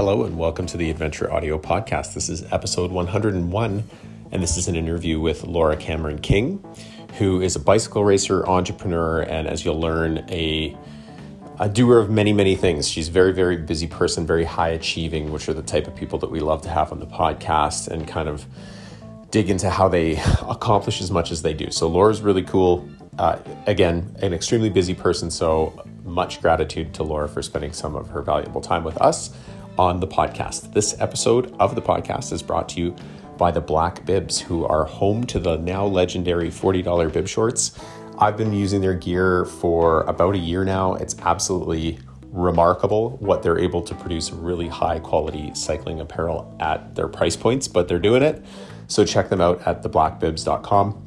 Hello, and welcome to the Adventure Audio Podcast. This is episode 101, and this is an interview with Laura Cameron King, who is a bicycle racer, entrepreneur, and as you'll learn, a a doer of many, many things. She's a very, very busy person, very high achieving, which are the type of people that we love to have on the podcast and kind of dig into how they accomplish as much as they do. So Laura's really cool. Uh, again, an extremely busy person. So much gratitude to Laura for spending some of her valuable time with us on the podcast. This episode of the podcast is brought to you by the Black Bibs, who are home to the now legendary $40 bib shorts. I've been using their gear for about a year now. It's absolutely remarkable what they're able to produce really high quality cycling apparel at their price points, but they're doing it. So check them out at theblackbibs.com.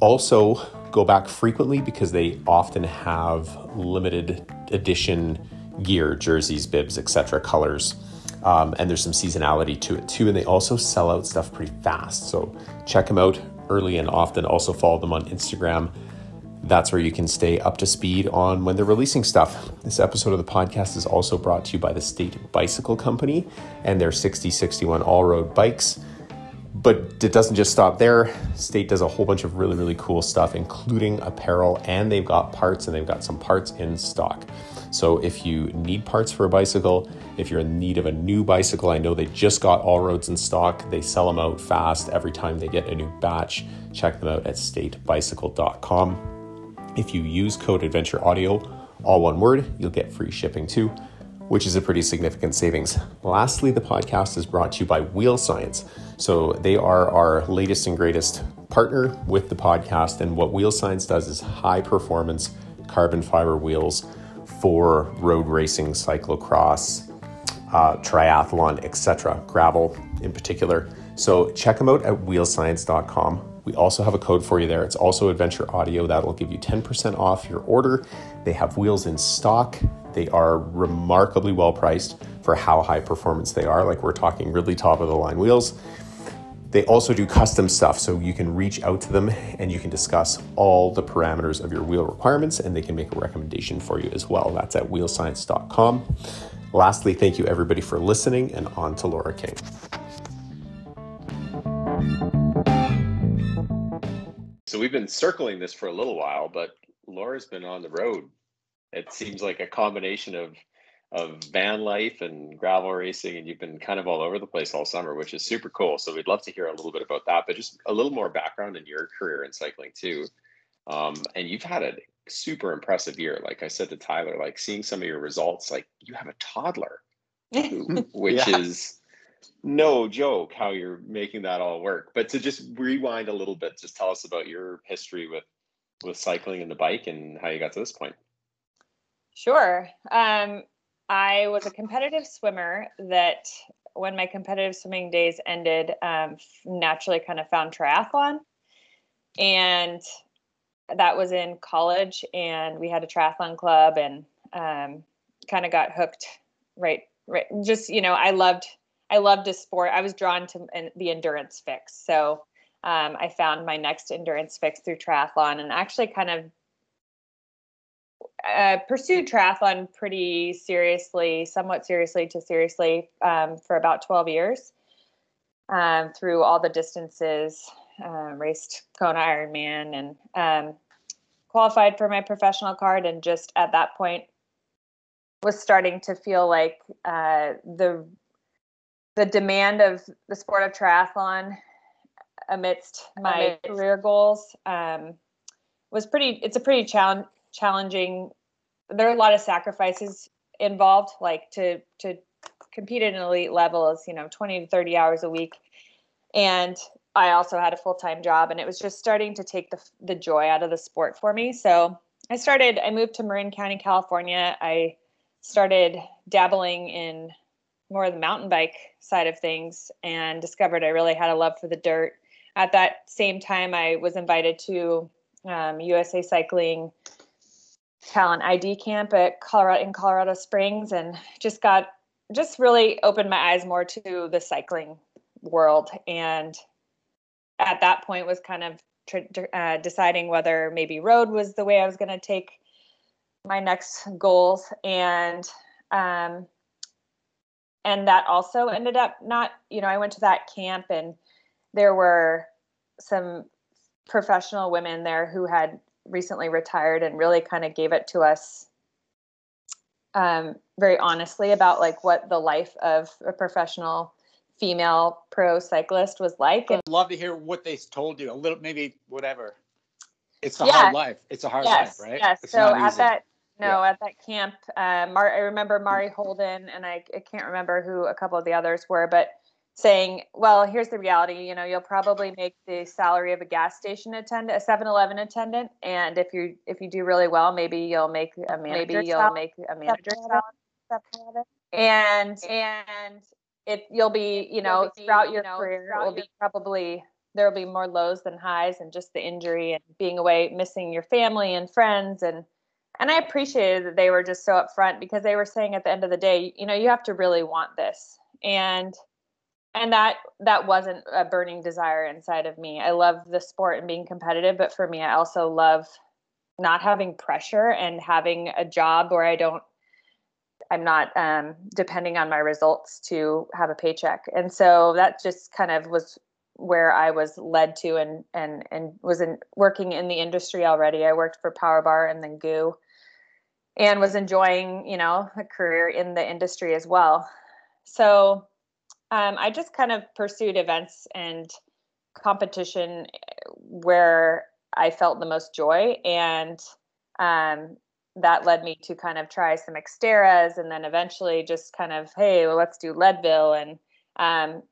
Also, go back frequently because they often have limited edition gear, jerseys, bibs, etc., colors. Um, and there's some seasonality to it too. And they also sell out stuff pretty fast. So check them out early and often. Also follow them on Instagram. That's where you can stay up to speed on when they're releasing stuff. This episode of the podcast is also brought to you by the State Bicycle Company and their 6061 all road bikes. But it doesn't just stop there. State does a whole bunch of really, really cool stuff, including apparel, and they've got parts and they've got some parts in stock. So if you need parts for a bicycle, if you're in need of a new bicycle, I know they just got all roads in stock. They sell them out fast every time they get a new batch. Check them out at statebicycle.com. If you use code Adventure Audio, all one word, you'll get free shipping too which is a pretty significant savings. Lastly, the podcast is brought to you by Wheel Science. So they are our latest and greatest partner with the podcast. And what Wheel Science does is high performance carbon fiber wheels for road racing, cyclocross, uh, triathlon, etc., gravel in particular. So check them out at wheelscience.com. We also have a code for you there. It's also Adventure Audio. That'll give you 10% off your order. They have wheels in stock. They are remarkably well priced for how high performance they are. Like we're talking really top of the line wheels. They also do custom stuff, so you can reach out to them and you can discuss all the parameters of your wheel requirements, and they can make a recommendation for you as well. That's at wheelscience.com. Lastly, thank you everybody for listening, and on to Laura King. So we've been circling this for a little while, but Laura's been on the road. It seems like a combination of of van life and gravel racing, and you've been kind of all over the place all summer, which is super cool. So we'd love to hear a little bit about that, but just a little more background in your career in cycling too. Um, and you've had a super impressive year. Like I said to Tyler, like seeing some of your results, like you have a toddler, which yeah. is no joke how you're making that all work. But to just rewind a little bit, just tell us about your history with with cycling and the bike and how you got to this point. Sure. Um, I was a competitive swimmer that when my competitive swimming days ended, um, naturally kind of found triathlon. And that was in college, and we had a triathlon club and um, kind of got hooked right right just you know i loved I loved a sport. I was drawn to the endurance fix. So um, I found my next endurance fix through triathlon and actually kind of uh, pursued triathlon pretty seriously, somewhat seriously to seriously um, for about 12 years um, through all the distances, uh, raced Kona Ironman and um, qualified for my professional card. And just at that point, was starting to feel like uh, the the demand of the sport of triathlon amidst my career goals um, was pretty it's a pretty challenge, challenging. There are a lot of sacrifices involved like to to compete at an elite level is you know 20 to 30 hours a week. And i also had a full-time job and it was just starting to take the, the joy out of the sport for me. So i started i moved to marin county california. I started dabbling in more of the mountain bike side of things and discovered I really had a love for the dirt. At that same time, I was invited to um, USA Cycling Talent ID camp at Colorado in Colorado Springs, and just got just really opened my eyes more to the cycling world. And at that point, was kind of uh, deciding whether maybe road was the way I was going to take my next goals. And um, and that also ended up not, you know, I went to that camp and there were some professional women there who had recently retired and really kind of gave it to us um, very honestly about like what the life of a professional female pro cyclist was like. And I'd love to hear what they told you a little, maybe whatever. It's a yeah. hard life. It's a hard yes, life, right? Yes. It's so at that, no, yeah. at that camp, uh, Mar- I remember Mari Holden, and I, I can't remember who a couple of the others were, but saying, well, here's the reality. You know, you'll probably make the salary of a gas station attendant, a 7-Eleven attendant, and if you if you do really well, maybe you'll make a manager. Maybe you'll make a manager salary. And and it you'll be you know be, throughout your you know, career it will be probably there will be more lows than highs and just the injury and being away missing your family and friends and and I appreciated that they were just so upfront because they were saying at the end of the day, you know, you have to really want this. And and that that wasn't a burning desire inside of me. I love the sport and being competitive, but for me I also love not having pressure and having a job where I don't I'm not um, depending on my results to have a paycheck. And so that just kind of was where I was led to and and and was in working in the industry already. I worked for Power Bar and then GU and was enjoying, you know, a career in the industry as well. So um, I just kind of pursued events and competition where I felt the most joy and um, that led me to kind of try some Xterras and then eventually just kind of, hey, well, let's do Leadville. And um,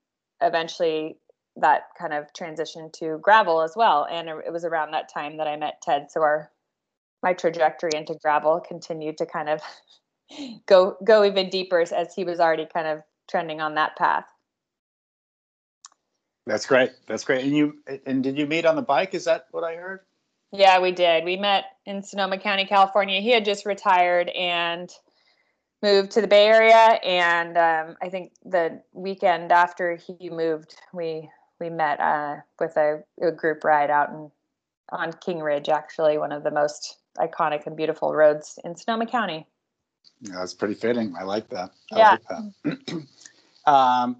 eventually that kind of transitioned to gravel as well. And it was around that time that I met Ted. So our my trajectory into gravel continued to kind of go go even deeper as he was already kind of trending on that path. That's great. That's great. And you and did you meet on the bike? Is that what I heard? Yeah, we did. We met in Sonoma County, California. He had just retired and moved to the Bay Area, and um, I think the weekend after he moved, we we met uh, with a, a, group ride out in, on King Ridge, actually one of the most iconic and beautiful roads in Sonoma County. Yeah, that's pretty fitting. I like that. I yeah. Like that. um,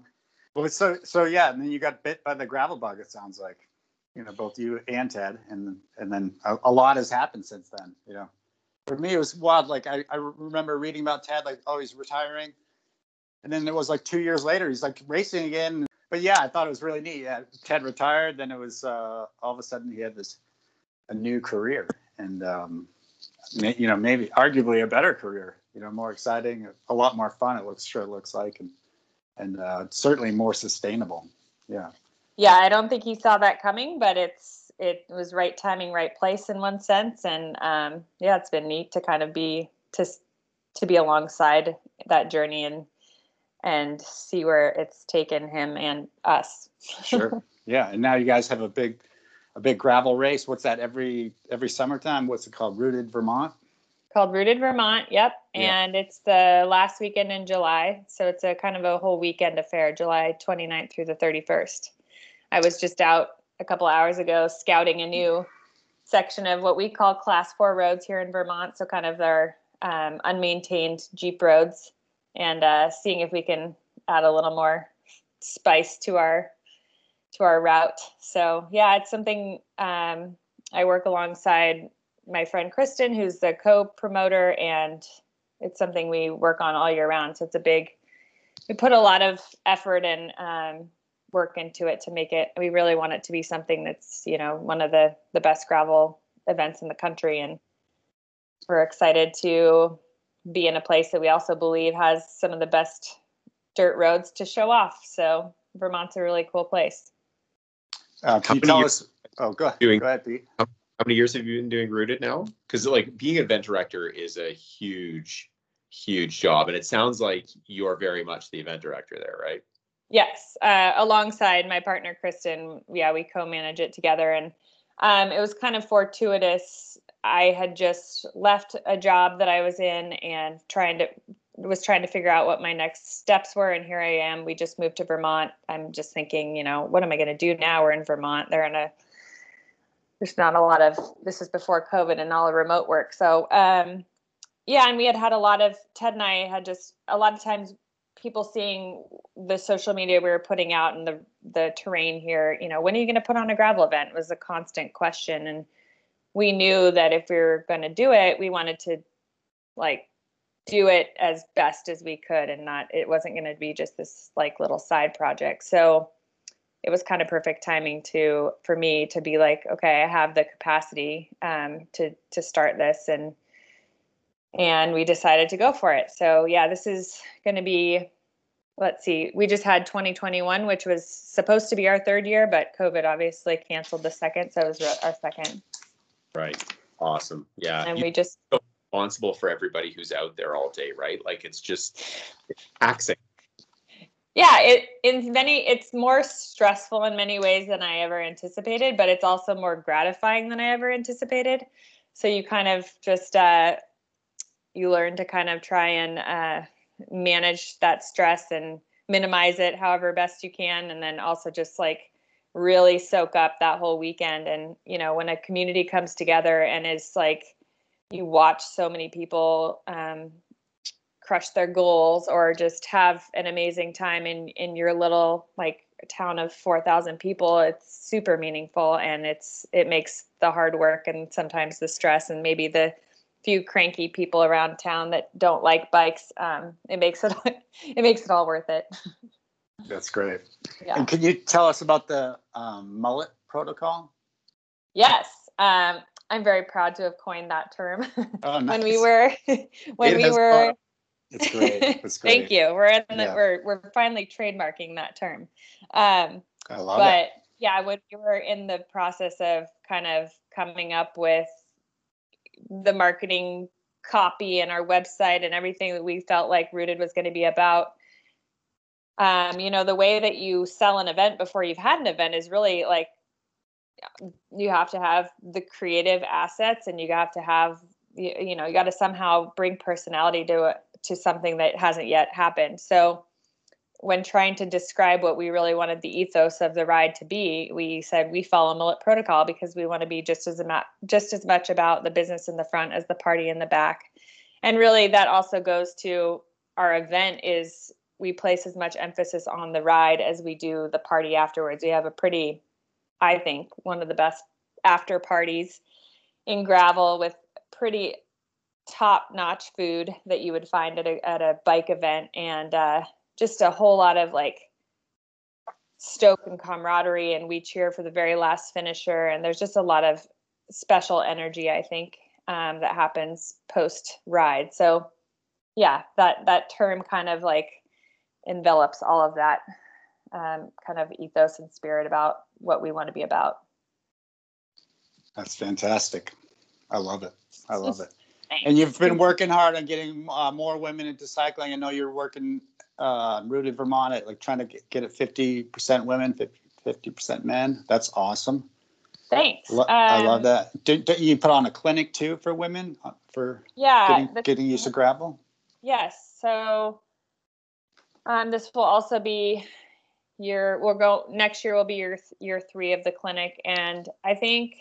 well, so so yeah, and then you got bit by the gravel bug. It sounds like you know, both you and Ted, and and then a, a, lot has happened since then. You know, for me it was wild. Like I, I remember reading about Ted, like oh he's retiring, and then it was like two years later he's like racing again. But yeah, I thought it was really neat. Yeah, Ted retired, then it was uh, all of a sudden he had this a new career, and um, you know maybe arguably a better career. You know, more exciting, a lot more fun. It looks sure it looks like, and and uh, certainly more sustainable. Yeah yeah, I don't think he saw that coming, but it's it was right timing, right place in one sense, and um, yeah, it's been neat to kind of be to to be alongside that journey and and see where it's taken him and us. sure. Yeah, and now you guys have a big a big gravel race. What's that every every summertime? What's it called? Rooted Vermont. Called Rooted Vermont. Yep, yeah. and it's the last weekend in July, so it's a kind of a whole weekend affair, July 29th through the 31st. I was just out a couple hours ago scouting a new section of what we call class four roads here in Vermont. So kind of our um, unmaintained Jeep roads and uh, seeing if we can add a little more spice to our to our route. So yeah, it's something um, I work alongside my friend Kristen, who's the co-promoter, and it's something we work on all year round. So it's a big. We put a lot of effort and um, work into it to make it we really want it to be something that's you know one of the the best gravel events in the country and we're excited to be in a place that we also believe has some of the best dirt roads to show off so vermont's a really cool place uh, can you tell us oh go ahead, doing, go ahead Pete. How, many years have you been doing rooted now because like being an event director is a huge huge job and it sounds like you're very much the event director there right Yes, uh, alongside my partner Kristen. Yeah, we co-manage it together, and um, it was kind of fortuitous. I had just left a job that I was in and trying to was trying to figure out what my next steps were, and here I am. We just moved to Vermont. I'm just thinking, you know, what am I going to do now? We're in Vermont. They're in a there's not a lot of this is before COVID and all the remote work. So um, yeah, and we had had a lot of Ted and I had just a lot of times people seeing the social media we were putting out and the the terrain here, you know, when are you going to put on a gravel event was a constant question and we knew that if we were going to do it, we wanted to like do it as best as we could and not it wasn't going to be just this like little side project. So it was kind of perfect timing to for me to be like, okay, I have the capacity um, to to start this and and we decided to go for it. So yeah, this is going to be let's see, we just had 2021, which was supposed to be our third year, but COVID obviously canceled the second, so it was our second. Right. Awesome. Yeah. And You- we just responsible for everybody who's out there all day, right? Like it's just taxing. Yeah it in many it's more stressful in many ways than i ever anticipated but it's also more gratifying than i ever anticipated. So you kind of just uh you learn to kind of try and uh manage that stress and minimize it however best you can and then also just like really soak up that whole weekend. And you know when a community comes together and is like you watch so many people um, crush their goals or just have an amazing time in in your little like town of 4000 people it's super meaningful and it's it makes the hard work and sometimes the stress and maybe the few cranky people around town that don't like bikes um, it makes it it makes it all worth it. That's great. yeah. And can you tell us about the um, mullet protocol? yes um, i'm very proud to have coined that term. Oh, when we were when It we were gone- It's great. It's great. Thank you. We're in the, Yeah. we're we're finally trademarking that term. Um, I love but it. yeah, when we were in the process of kind of coming up with the marketing copy and our website and everything that we felt like Rooted was going to be about, um, you know, the way that you sell an event before you've had an event is really like you have to have the creative assets and you have to have you, you know you got to somehow bring personality to it to something that hasn't yet happened. So when trying to describe what we really wanted the ethos of the ride to be we said we follow mullet protocol because we want to be just as ama- just as much about the business in the front as the party in the back. And really that also goes to our event is we place as much emphasis on the ride as we do the party afterwards. We have a pretty i think one of the best after parties in gravel with pretty top notch food that you would find at a, at a bike event and uh, just a whole lot of like stoke and camaraderie and we cheer for the very last finisher and there's just a lot of special energy i think um, that happens post ride so yeah that that term kind of like envelops all of that um, kind of ethos and spirit about what we want to be about That's fantastic. I love it. I love it. Thanks. And you've been working hard on getting uh, more women into cycling. I know you're working uh, Rooted Vermont at like trying to get, get it 50% women, 50, percent men. That's awesome. thanks Lo- I love Um, that. Did, did you put on a clinic too for women uh, for yeah getting, the- getting used to gravel? Yes. So um, this will also be year. We'll go next year. Will be year th- year three of the clinic, and I think,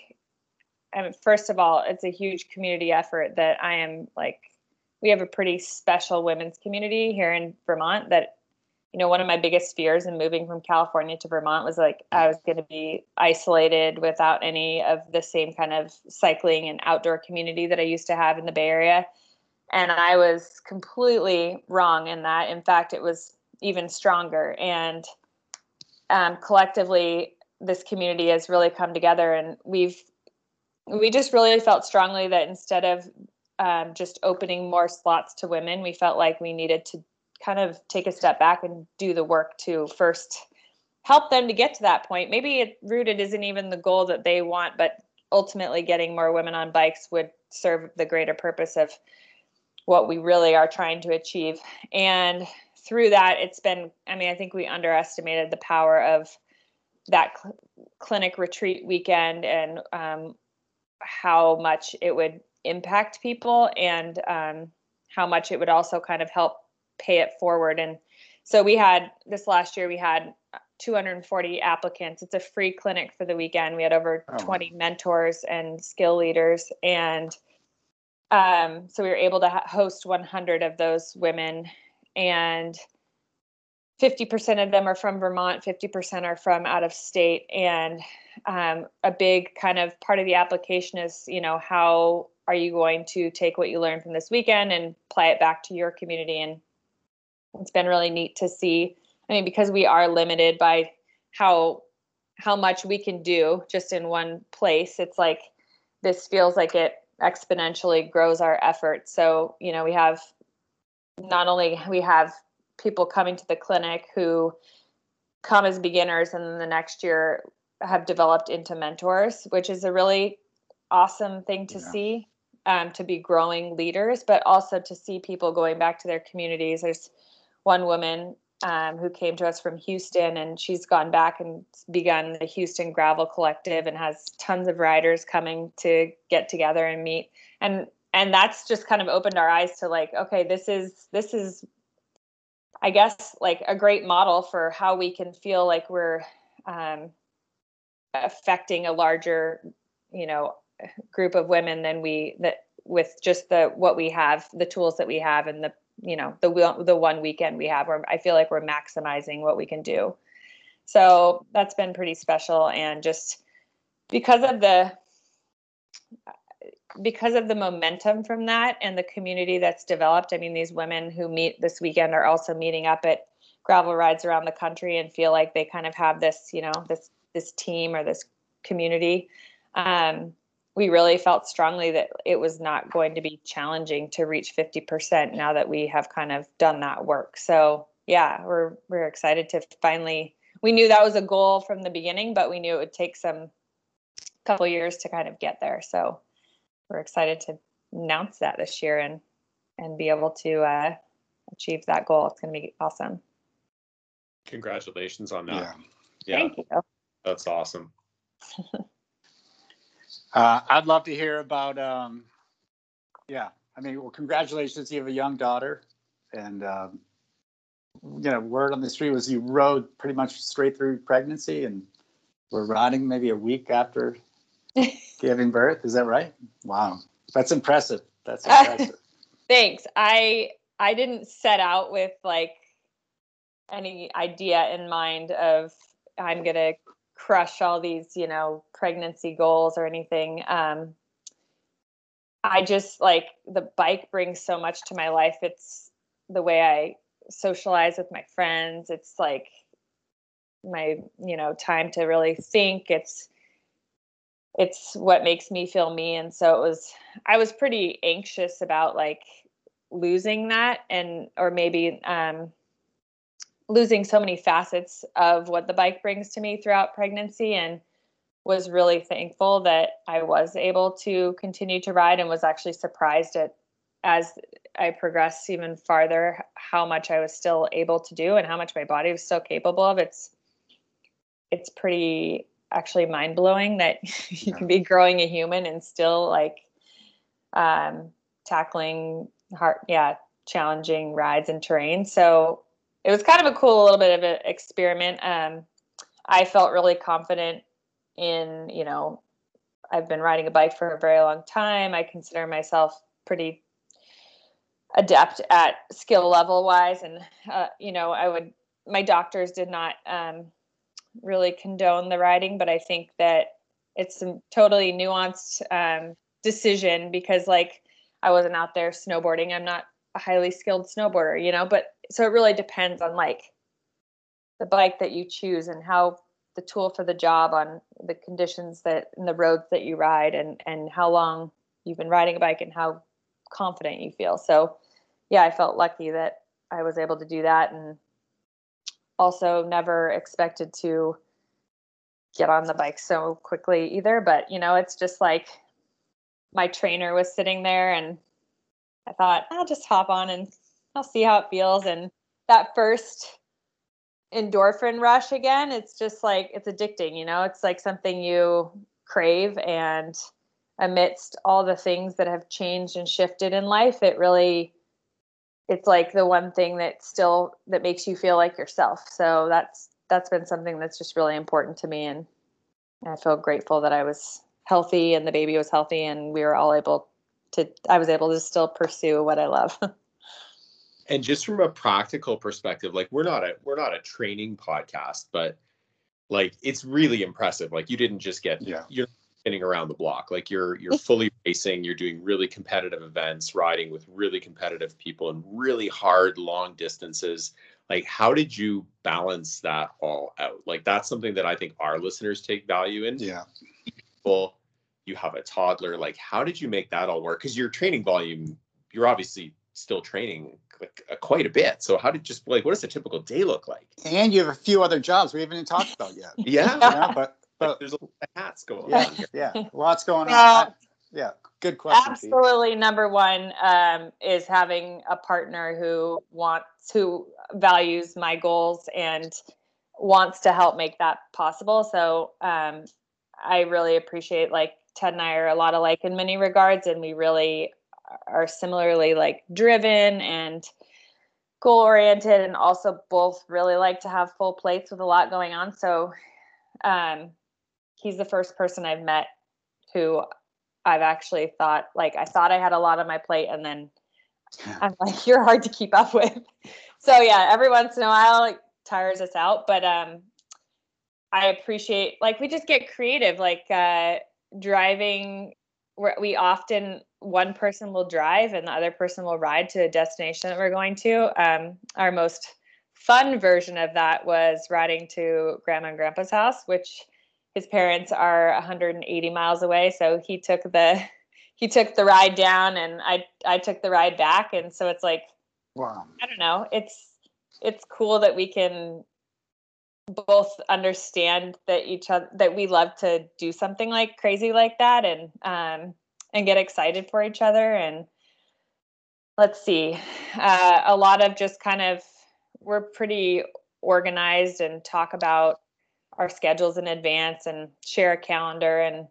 I mean, first of all, it's a huge community effort that I am like. We have a pretty special women's community here in Vermont. That you know, one of my biggest fears in moving from California to Vermont was like I was going to be isolated without any of the same kind of cycling and outdoor community that I used to have in the Bay Area and I was completely wrong in that. In fact, it was even stronger. And um, collectively, this community has really come together, and we've we just really felt strongly that instead of um, just opening more slots to women, we felt like we needed to kind of take a step back and do the work to first help them to get to that point. Maybe it rooted isn't even the goal that they want, but ultimately getting more women on bikes would serve the greater purpose of what we really are trying to achieve. And through that, it's been, I mean, I think we underestimated the power of that cl- clinic retreat weekend and um, how much it would impact people and um, how much it would also kind of help pay it forward. And so we had this last year, we had 240 applicants. It's a free clinic for the weekend. We had over Oh, 20 mentors and skill leaders. And um, so we were able to host 100 of those women. And 50% of them are from Vermont, 50% are from out of state. And um, a big kind of part of the application is, you know, how are you going to take what you learned from this weekend and apply it back to your community? And it's been really neat to see. I mean, because we are limited by how how much we can do just in one place, it's like this feels like it exponentially grows our effort. So, you know, we have not only we have people coming to the clinic who come as beginners and then the next year have developed into mentors, which is a really awesome thing to yeah. see. Um, to be growing leaders, but also to see people going back to their communities. There's one woman um, who came to us from Houston, and she's gone back and begun the Houston Gravel Collective, and has tons of riders coming to get together and meet. and And that's just kind of opened our eyes to like, okay, this is this is I guess like a great model for how we can feel like we're um, affecting a larger, you know, group of women than we that with just the what we have, the tools that we have, and the you know the the one weekend we have where I feel like we're maximizing what we can do. So that's been pretty special, and just because of the because of the momentum from that and the community that's developed, I mean, these women who meet this weekend are also meeting up at gravel rides around the country and feel like they kind of have this, you know, this this team or this community. Um, we really felt strongly that it was not going to be challenging to reach 50% now that we have kind of done that work. So yeah, we're we're excited to finally. We knew that was a goal from the beginning, but we knew it would take some couple years to kind of get there. So we're excited to announce that this year and and be able to uh, achieve that goal. It's going to be awesome. Congratulations on that. Yeah. yeah. Thank you. That's awesome. uh, I'd love to hear about. Um, yeah, I mean, well, congratulations. You have a young daughter, and um, you know, word on the street was you rode pretty much straight through pregnancy, and we're riding maybe a week after giving birth. Is that right? Wow, that's impressive. That's impressive. Thanks. I I didn't set out with like any idea in mind of I'm gonna crush all these you know pregnancy goals or anything. Um, I just like the bike brings so much to my life. It's the way I socialize with my friends. It's like my you know time to really think. It's it's what makes me feel me and so it was i was pretty anxious about like losing that and or maybe um losing so many facets of what the bike brings to me throughout pregnancy and was really thankful that I was able to continue to ride and was actually surprised at as I progressed even farther how much I was still able to do and how much my body was still capable of. It's it's pretty actually mind blowing that you can be growing a human and still like um, tackling hard, yeah, challenging rides and terrain. So it was kind of a cool little bit of an experiment. Um, I felt really confident in, you know, I've been riding a bike for a very long time. I consider myself pretty adept at skill level wise. And, uh, you know, I would, my doctors did not um, really condone the riding, but I think that it's a totally nuanced um, decision because, like, I wasn't out there snowboarding. I'm not a highly skilled snowboarder, you know, but so it really depends on like the bike that you choose and how the tool for the job on the conditions that and the roads that you ride and and how long you've been riding a bike and how confident you feel. So yeah, I felt lucky that I was able to do that and also never expected to get on the bike so quickly either. But, you know, it's just like my trainer was sitting there and I thought, I'll just hop on and I'll see how it feels. And that first endorphin rush again, it's just like, it's addicting, you know, it's like something you crave. And amidst all the things that have changed and shifted in life, it really it's like the one thing that still that makes you feel like yourself. So that's that's been something that's just really important to me and i feel grateful that i was healthy and the baby was healthy and we were all able to i was able to still pursue what i love. And just from a practical perspective like we're not a we're not a training podcast but like it's really impressive. Like you didn't just get Yeah. you're spinning around the block. Like you're you're fully racing you're doing really competitive events riding with really competitive people and really hard long distances. Like how did you balance that all out? Like that's something that i think our listeners take value in. Yeah. people you have a toddler like how did you make that all work? Because your training volume you're obviously still training like uh, quite a bit. So how did just like what does a typical day look like? And you have a few other jobs we haven't even talked about yet. yeah. Yeah, but Like, but there's a lot of hats going yeah, on here. yeah, lots going on. Well, yeah, good question. Pete. absolutely number one um, is having a partner who wants who values my goals and wants to help make that possible so um, i really appreciate like ted and i are a lot alike in many regards and we really are similarly like driven and goal oriented and also both really like to have full plates with a lot going on so um, he's the first person i've met who I've actually thought like I thought I had a lot on my plate and then I'm like you're hard to keep up with. So yeah, every once in a while it tires us out, but um I appreciate like we just get creative like uh driving we often one person will drive and the other person will ride to a destination that we're going to. Um our most fun version of that was riding to grandma and grandpa's house, which his parents are 180 miles away so he took the he took the ride down and i i took the ride back. And so it's like Wow. i don't know. It's it's cool that we can both understand that each other that we love to do something like crazy like that and um and get excited for each other. And let's see uh, a lot of just kind of we're pretty organized and talk about our schedules in advance and share a calendar and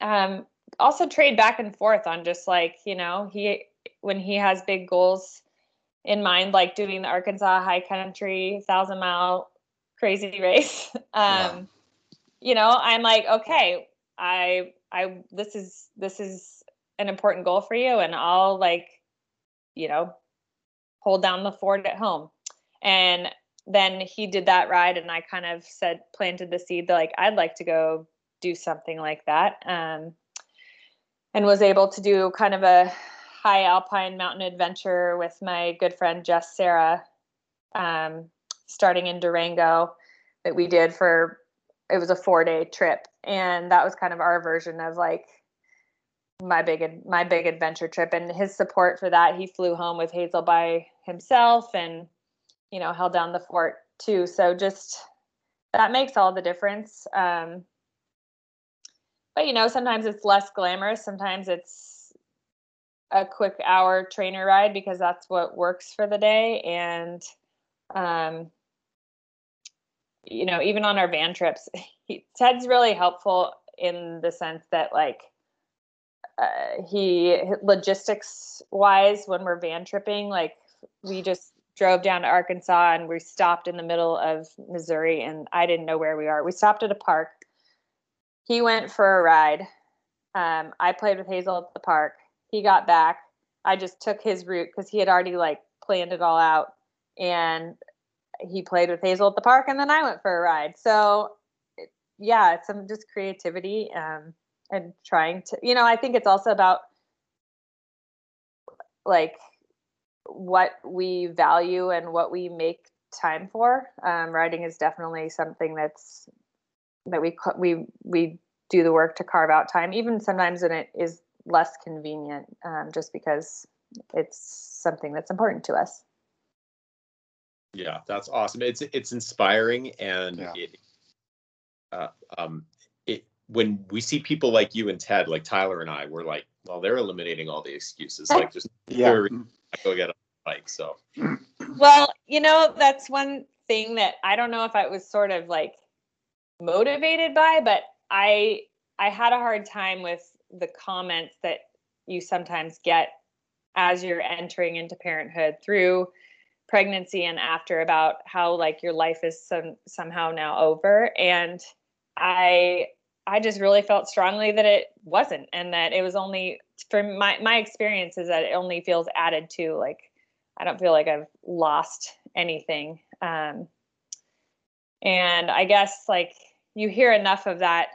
um, also trade back and forth on just like you know he when he has big goals in mind like doing the arkansas high country thousand mile crazy race um, Wow. you know i'm like okay i i this is this is an important goal for you and i'll like you know hold down the fort at home and then he did that ride and i kind of said planted the seed that like i'd like to go do something like that um, and was able to do kind of a high alpine mountain adventure with my good friend jess sarah um, starting in durango that we did for it was a four day trip and that was kind of our version of like my big my big adventure trip and his support for that he flew home with hazel by himself and you know held down the fort too. So just that makes all the difference. Um but you know sometimes it's less glamorous sometimes it's a quick hour trainer ride because that's what works for the day. And um you know even on our van trips he, ted's really helpful in the sense that like uh, he logistics wise when we're van tripping like we just drove down to arkansas and we stopped in the middle of missouri and i didn't know where we are. We stopped at a park. He went for a ride. Um, i played with hazel at the park. He got back. I just took his route because he had already like planned it all out and he played with hazel at the park and then i went for a ride. So yeah it's some just creativity um, and trying to you know i think it's also about like what we value and what we make time for um, writing is definitely something that's that we ca- we we do the work to carve out time even sometimes when it is less convenient um, just because it's something that's important to us Yeah, that's awesome. It's it's inspiring and Yeah. it uh, um it when we see people like you and Ted, like Tyler and I, we're like, well, they're eliminating all the excuses. Like just Yeah. I go get a bike. So Well, you know, that's one thing that I don't know if I was sort of like motivated by, but I I had a hard time with the comments that you sometimes get as you're entering into parenthood through pregnancy and after about how like your life is some somehow now over and I I just really felt strongly that it wasn't and that it was only for my my experience is that it only feels added to like I don't feel like I've lost anything. Um, and I guess like you hear enough of that.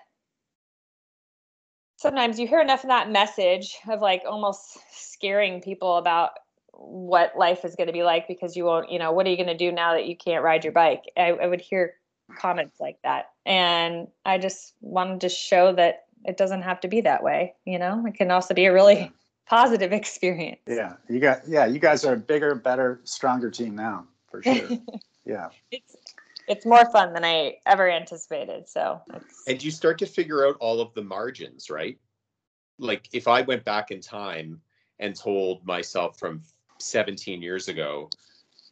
Sometimes you hear enough of that message of like almost scaring people about what life is going to be like because you won't, you know, what are you going to do now that you can't ride your bike? I, I would hear comments like that. And I just wanted to show that it doesn't have to be that way. You know, it can also be a really. Positive experience. Yeah. You got, yeah, you guys are a bigger, better, stronger team now for sure. yeah. It's, it's more fun than I ever anticipated. So, and you start to figure out all of the margins, right? Like if I went back in time and told myself from 17 years ago,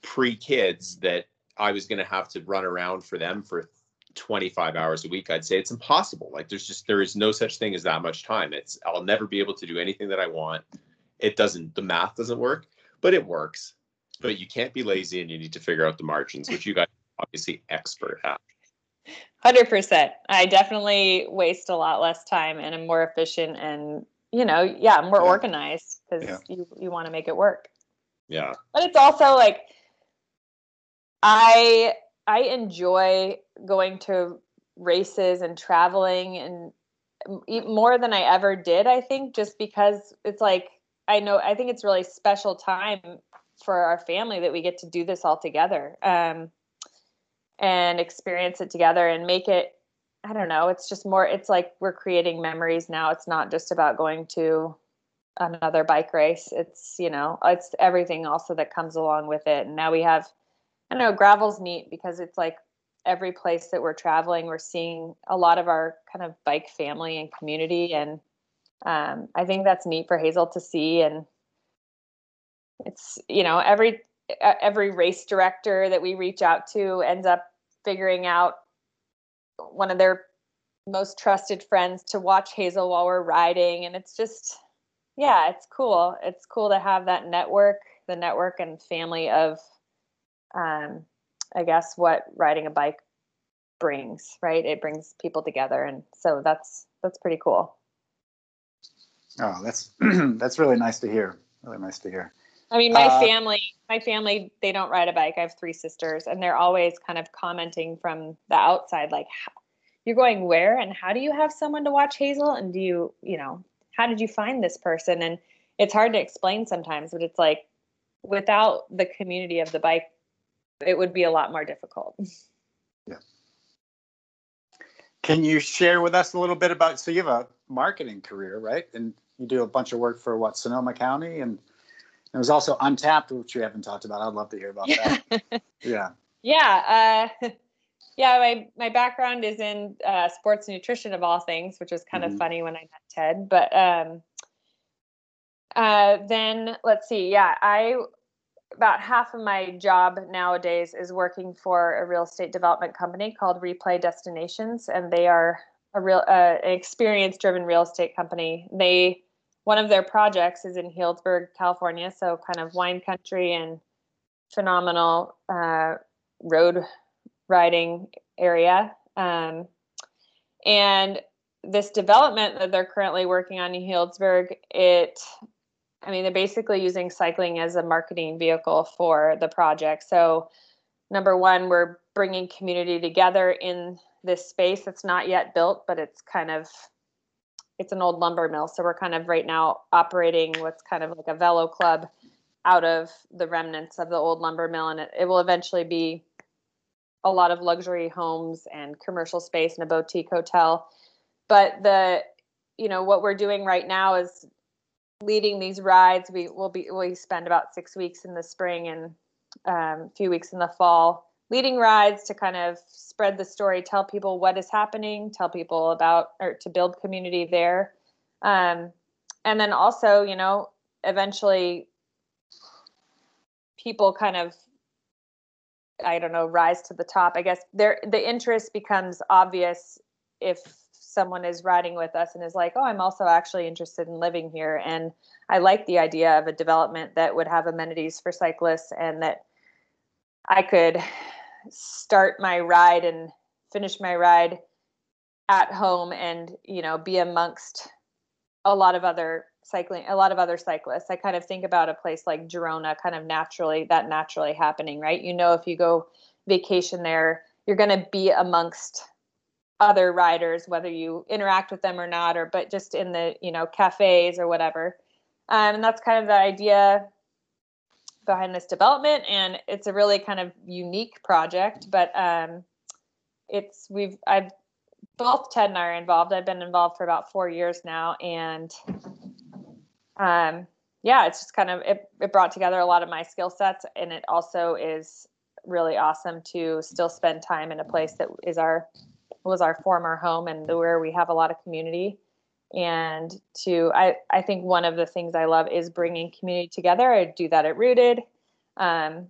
pre kids, that I was going to have to run around for them for 25 hours a week, I'd say it's impossible. Like there's just, there is no such thing as that much time. It's, I'll never be able to do anything that I want. It doesn't, the math doesn't work, but it works. But you can't be lazy and you need to figure out the margins, which you guys obviously expert at. 100%. I definitely waste a lot less time and I'm more efficient and, you know, yeah, more yeah. organized because yeah. you, you want to make it work. Yeah. But it's also like, I I enjoy going to races and traveling and more than I ever did, I think, just because it's like I know I think it's really special time for our family that we get to do this all together um, and experience it together and make it. I don't know. It's just more. It's like we're creating memories now. It's not just about going to another bike race. It's you know, it's everything also that comes along with it. And now we have I know gravel's neat because it's like every place that we're traveling, we're seeing a lot of our kind of bike family and community, and um, I think that's neat for Hazel to see. And it's you know every every race director that we reach out to ends up figuring out one of their most trusted friends to watch Hazel while we're riding, and it's just yeah, it's cool. It's cool to have that network, the network and family of um, I guess what riding a bike brings, right? It brings people together, and so that's that's pretty cool. Oh, that's that's really nice to hear. Really nice to hear. I mean, my uh, family, my family, they don't ride a bike. I have three sisters, and they're always kind of commenting from the outside, like, "You're going where? And how do you have someone to watch Hazel? And do you, you know, how did you find this person?" And it's hard to explain sometimes, but it's like without the community of the bike it would be a lot more difficult. Yeah. Can you share with us a little bit about? So you have a marketing career, right? And you do a bunch of work for what Sonoma County, and there was also Untapped, which you haven't talked about. I'd love to hear about that. yeah. Yeah. Uh, yeah. My my background is in uh, sports nutrition of all things, which was kind mm-hmm. of funny when I met Ted. But um, uh, then let's see. Yeah, I about half of my job nowadays is working for a real estate development company called Replay Destinations, and they are a real uh, an experience driven real estate company. They one of their projects is in Healdsburg, California, so kind of wine country and phenomenal uh, road riding area. Um, and this development that they're currently working on in Healdsburg, it I mean, they're basically using cycling as a marketing vehicle for the project. So, number one, we're bringing community together in this space that's not yet built, but it's kind of it's an old lumber mill. So we're kind of right now operating what's kind of like a velo club out of the remnants of the old lumber mill, and it, it will eventually be a lot of luxury homes and commercial space and a boutique hotel. But the you know what we're doing right now is leading these rides. We will be we spend about six weeks in the spring and um, a few weeks in the fall leading rides to kind of spread the story, tell people what is happening, tell people about or to build community there, um, and then also you know eventually people kind of I don't know rise to the top. I guess there the interest becomes obvious if someone is riding with us and is like, oh, I'm also actually interested in living here. And I like the idea of a development that would have amenities for cyclists and that I could start my ride and finish my ride at home and, you know, be amongst a lot of other cycling a lot of other cyclists i kind of think about a place like girona kind of naturally that naturally happening right you know if you go vacation there you're going to be amongst other riders whether you interact with them or not or but just in the you know cafes or whatever. Um, and that's kind of the idea behind this development and it's a really kind of unique project but um, it's we've i've both ted and i are involved. I've been involved for about four years now and um, yeah it's just kind of it, it brought together a lot of my skill sets and it also is really awesome to still spend time in a place that is our was our former home and where we have a lot of community. And to I, I think one of the things i love is bringing community together. I do that at rooted. Um,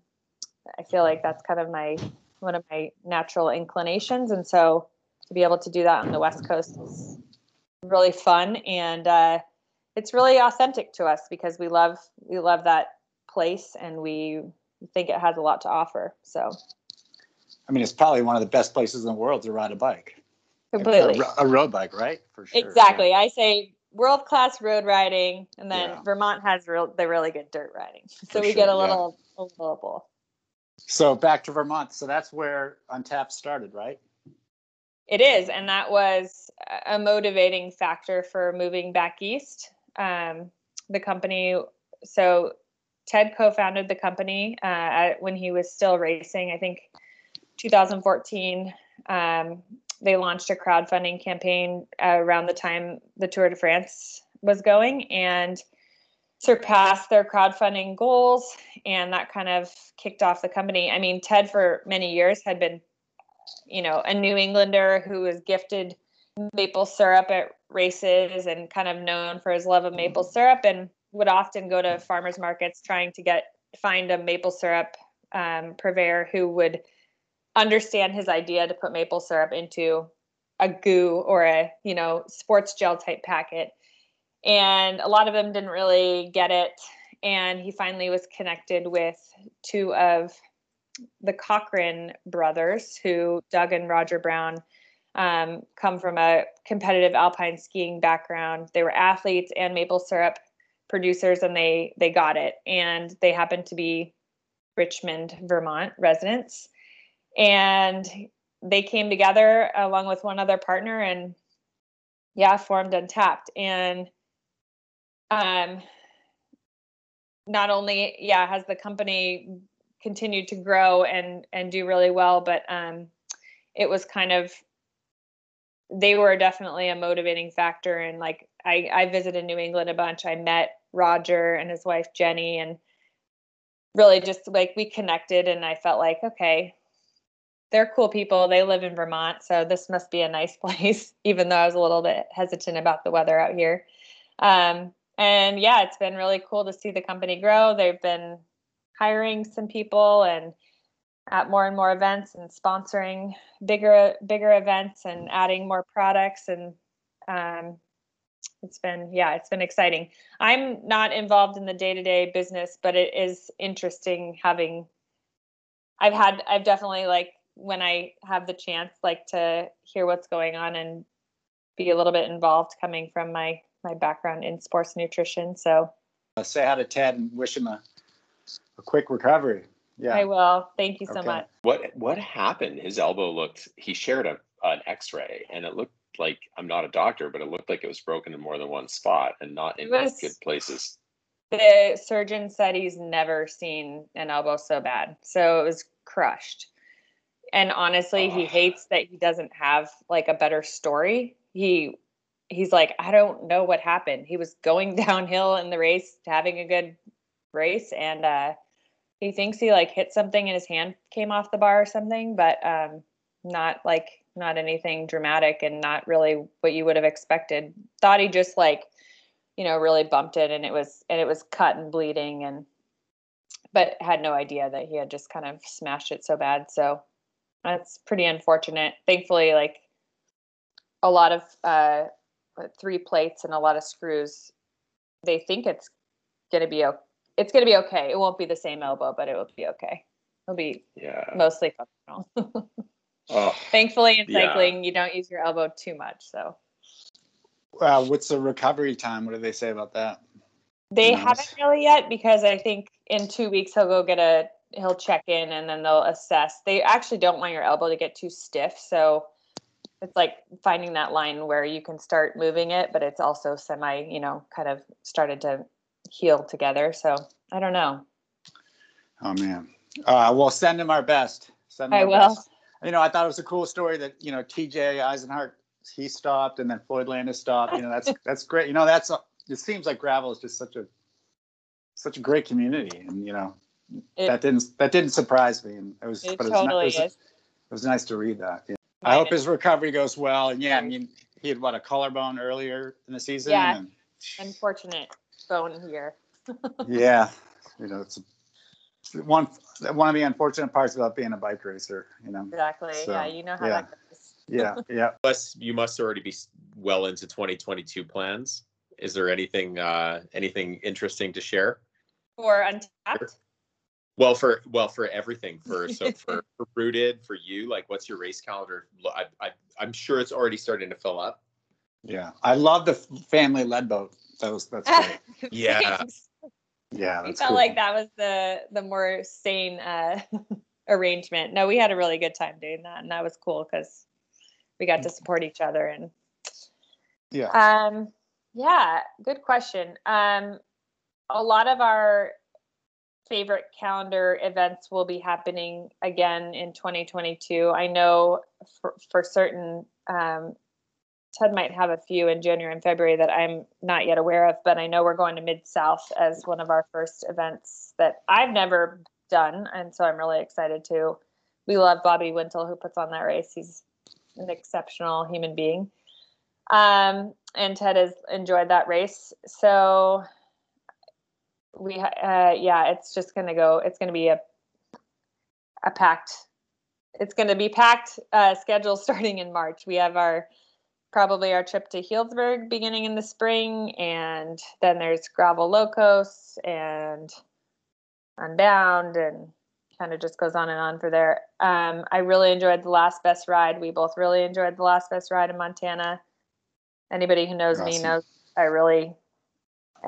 i feel like that's kind of my one of my natural inclinations. And so to be able to do that on the west coast is really fun. And uh, it's really authentic to us because we love we love that place and we think it has a lot to offer. So I mean, it's probably one of the best places in the world to ride a bike. completely A, a road bike, right? For sure. Exactly. I say world class road riding, and then Yeah. Vermont has real the really good dirt riding. So For we sure, get a yeah. little a little of. So back to Vermont. So that's where Untapped started, right? It is, and that was a motivating factor for moving back east. Um, the company, so Ted co-founded the company uh, at- when he was still racing. I think 2014. Um, they launched a crowdfunding campaign around the time the Tour de France was going and surpassed their crowdfunding goals, and that kind of kicked off the company. I mean, Ted for many years had been you know, a New Englander who was gifted maple syrup at races and kind of known for his love of maple syrup and would often go to farmers markets trying to get find a maple syrup um, purveyor who would understand his idea to put maple syrup into a goo or a you know sports gel type packet and a lot of them didn't really get it and he finally was connected with two of the Cochran brothers, who Doug and Roger Brown um, come from a competitive alpine skiing background. They were athletes and maple syrup producers, and they they got it. And they happened to be Richmond, Vermont residents, and they came together along with one other partner, and yeah, formed Untapped. And um, not only yeah has the company continued to grow and and do really well but um it was kind of they were definitely a motivating factor and like i i visited new england a bunch i met roger and his wife jenny and really just like we connected and i felt like okay they're cool people. They live in vermont so this must be a nice place even though i was a little bit hesitant about the weather out here. Um, and yeah it's been really cool to see the company grow. They've been hiring some people and at more and more events and sponsoring bigger bigger events and adding more products and um, it's been yeah it's been exciting. I'm not involved in the day-to-day business but it is interesting having i've had i've definitely like when i have the chance like to hear what's going on and be a little bit involved coming from my my background in sports nutrition so Uh, say hi to Ted and wish him a, a quick recovery. Yeah. i will thank you so Okay. much What what happened? His elbow looked. He shared a an X-ray, and it looked like I'm not a doctor, but it looked like it was broken in more than one spot and not in was- good places. the surgeon said he's never seen an elbow so bad. So it was crushed. And honestly, he hates that he doesn't have like a better story. He he's like, I don't know what happened. He was going downhill in the race, having a good race, and uh he thinks he like hit something and his hand came off the bar or something, but um not like not anything dramatic and not really what you would have expected. Thought he just like you know really bumped it and it was and it was cut and bleeding and but had no idea that he had just kind of smashed it so bad so that's pretty unfortunate thankfully like a lot of uh three plates and a lot of screws they think it's gonna be o- it's gonna be okay it won't be the same elbow but it will be okay it'll be Yeah. mostly functional Oh, thankfully in Yeah. cycling you don't use your elbow too much so Uh, what's the recovery time? What do they say about that? They Nice. haven't really yet because I think in two weeks he'll go get a he'll check in and then they'll assess. They actually don't want your elbow to get too stiff, so it's like finding that line where you can start moving it, but it's also semi, you know, kind of started to heal together. So I don't know. Oh man. Uh, well, send him our best. Send him I our will. best. You know, I thought it was a cool story that you know T.J. Eisenhart he stopped and then Floyd Landis stopped. You know, that's that's great. You know, that's it seems like gravel is just such a such a great community, and you know It, that didn't that didn't surprise me, and it was it but it was, totally it was, is. it was nice to read that. yeah. I hope his recovery goes well. And yeah, I mean, he had what a collarbone earlier in the season. Yeah. and- Unfortunate bone here. yeah, you know, it's one one of the unfortunate parts about being a bike racer. You know. Exactly. So, yeah, you know how yeah. that goes. Yeah, yeah. Plus, you must already be well into 2022 plans. Is there anything uh, anything interesting to share? For Untapped. Well, for well for everything for so for, for rooted for you, like what's your race calendar? Lo- I, I I'm sure it's already starting to fill up. Yeah, I love the family lead boat. That was that's great. Yeah. Thanks. Yeah, we that's felt cool. like that was the the more sane uh arrangement no we had a really good time doing that and that was cool because we got to support each other and Yeah, um yeah good question um a lot of our favorite calendar events will be happening again in 2022 i know for, for certain um Ted might have a few in January and February that I'm not yet aware of, but I know we're going to Mid South as one of our first events that I've never done, and so I'm really excited to. We love Bobby Wintle who puts on that race. He's an exceptional human being, um, and Ted has enjoyed that race. So we, uh, yeah, it's just gonna go. It's gonna be a a packed. It's gonna be packed uh, schedule starting in March. We have our probably our trip to Healdsburg beginning in the spring, and then there's Gravel Locos and Unbound, and kind of just goes on and on for there. Um, I really enjoyed the last best ride. We both really enjoyed the last best ride in Montana. Anybody who knows me knows I really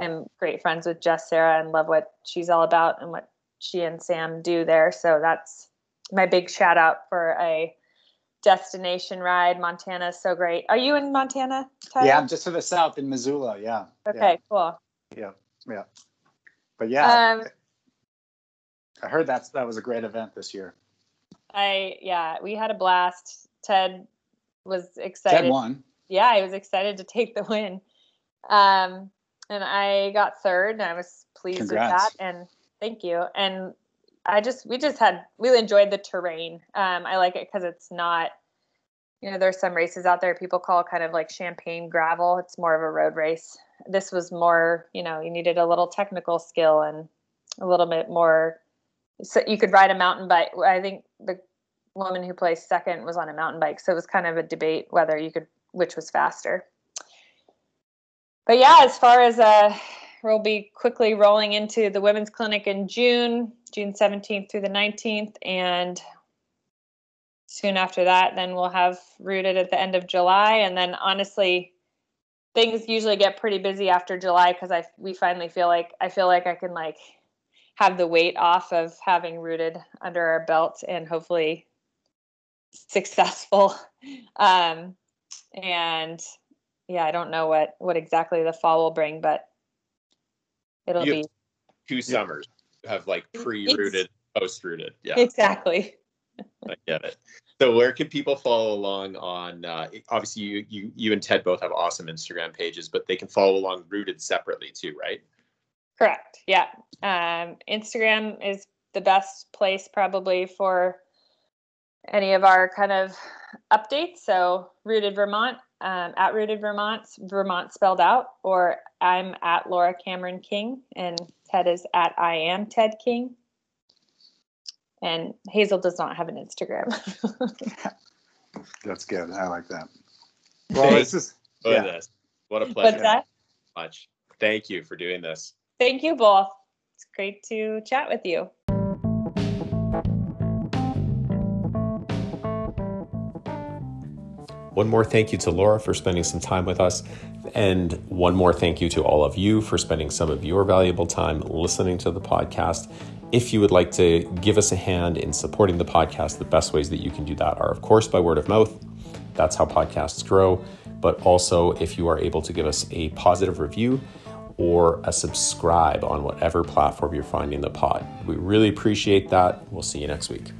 am great friends with Jess Cerra and love what she's all about and what she and Sam do there. So that's my big shout out for a destination ride. Montana is so great. Are you in Montana? Tyler? yeah. I'm just to the south in Missoula. Yeah. Okay, cool. Yeah, yeah. yeah. But yeah, Um, I heard that's that was a great event this year. I yeah, we had a blast. Ted was excited. Ted won. Yeah, I was excited to take the win. Um, and I got third, and I was pleased Congrats. with that. And thank you. And I just we just had really enjoyed the terrain. Um, I like it because it's not. You know, there's some races out there people call kind of like champagne gravel. It's more of a road race. This was more, you know, you needed a little technical skill and a little bit more. So you could ride a mountain bike. I think the woman who placed second was on a mountain bike, so it was kind of a debate whether you could which was faster. But yeah, as far as uh, we'll be quickly rolling into the women's clinic in June, June 17th through the 19th, and soon after that, then we'll have rooted at the end of July, and then honestly, things usually get pretty busy after July because I we finally feel like I feel like I can like have the weight off of having rooted under our belt and hopefully successful. Um, and yeah, I don't know what what exactly the fall will bring, but it'll You- be Two summers have like pre-rooted, post-rooted. Yeah, exactly. I get it. So where can people follow along on? Uh, obviously, you you you and Ted both have awesome Instagram pages, but they can follow along rooted separately too, right? Correct. Yeah. Um, Instagram is the best place probably for any of our kind of updates. So rooted Vermont, um, at rooted Vermont, Vermont spelled out, or I'm at Laura Cameron King, and Ted is at I am Ted King. And Hazel does not have an Instagram. That's good. I like that. Well, Thanks. this is Yeah. this. What a pleasure. What's that? Much. Thank you for doing this. Thank you both. It's great to chat with you. One more thank you to Laura for spending some time with us. And one more thank you to all of you for spending some of your valuable time listening to the podcast. If you would like to give us a hand in supporting the podcast, the best ways that you can do that are, of course, by word of mouth. That's how podcasts grow. But also, if you are able to give us a positive review or a subscribe on whatever platform you're finding the pod. We really appreciate that. We'll see you next week.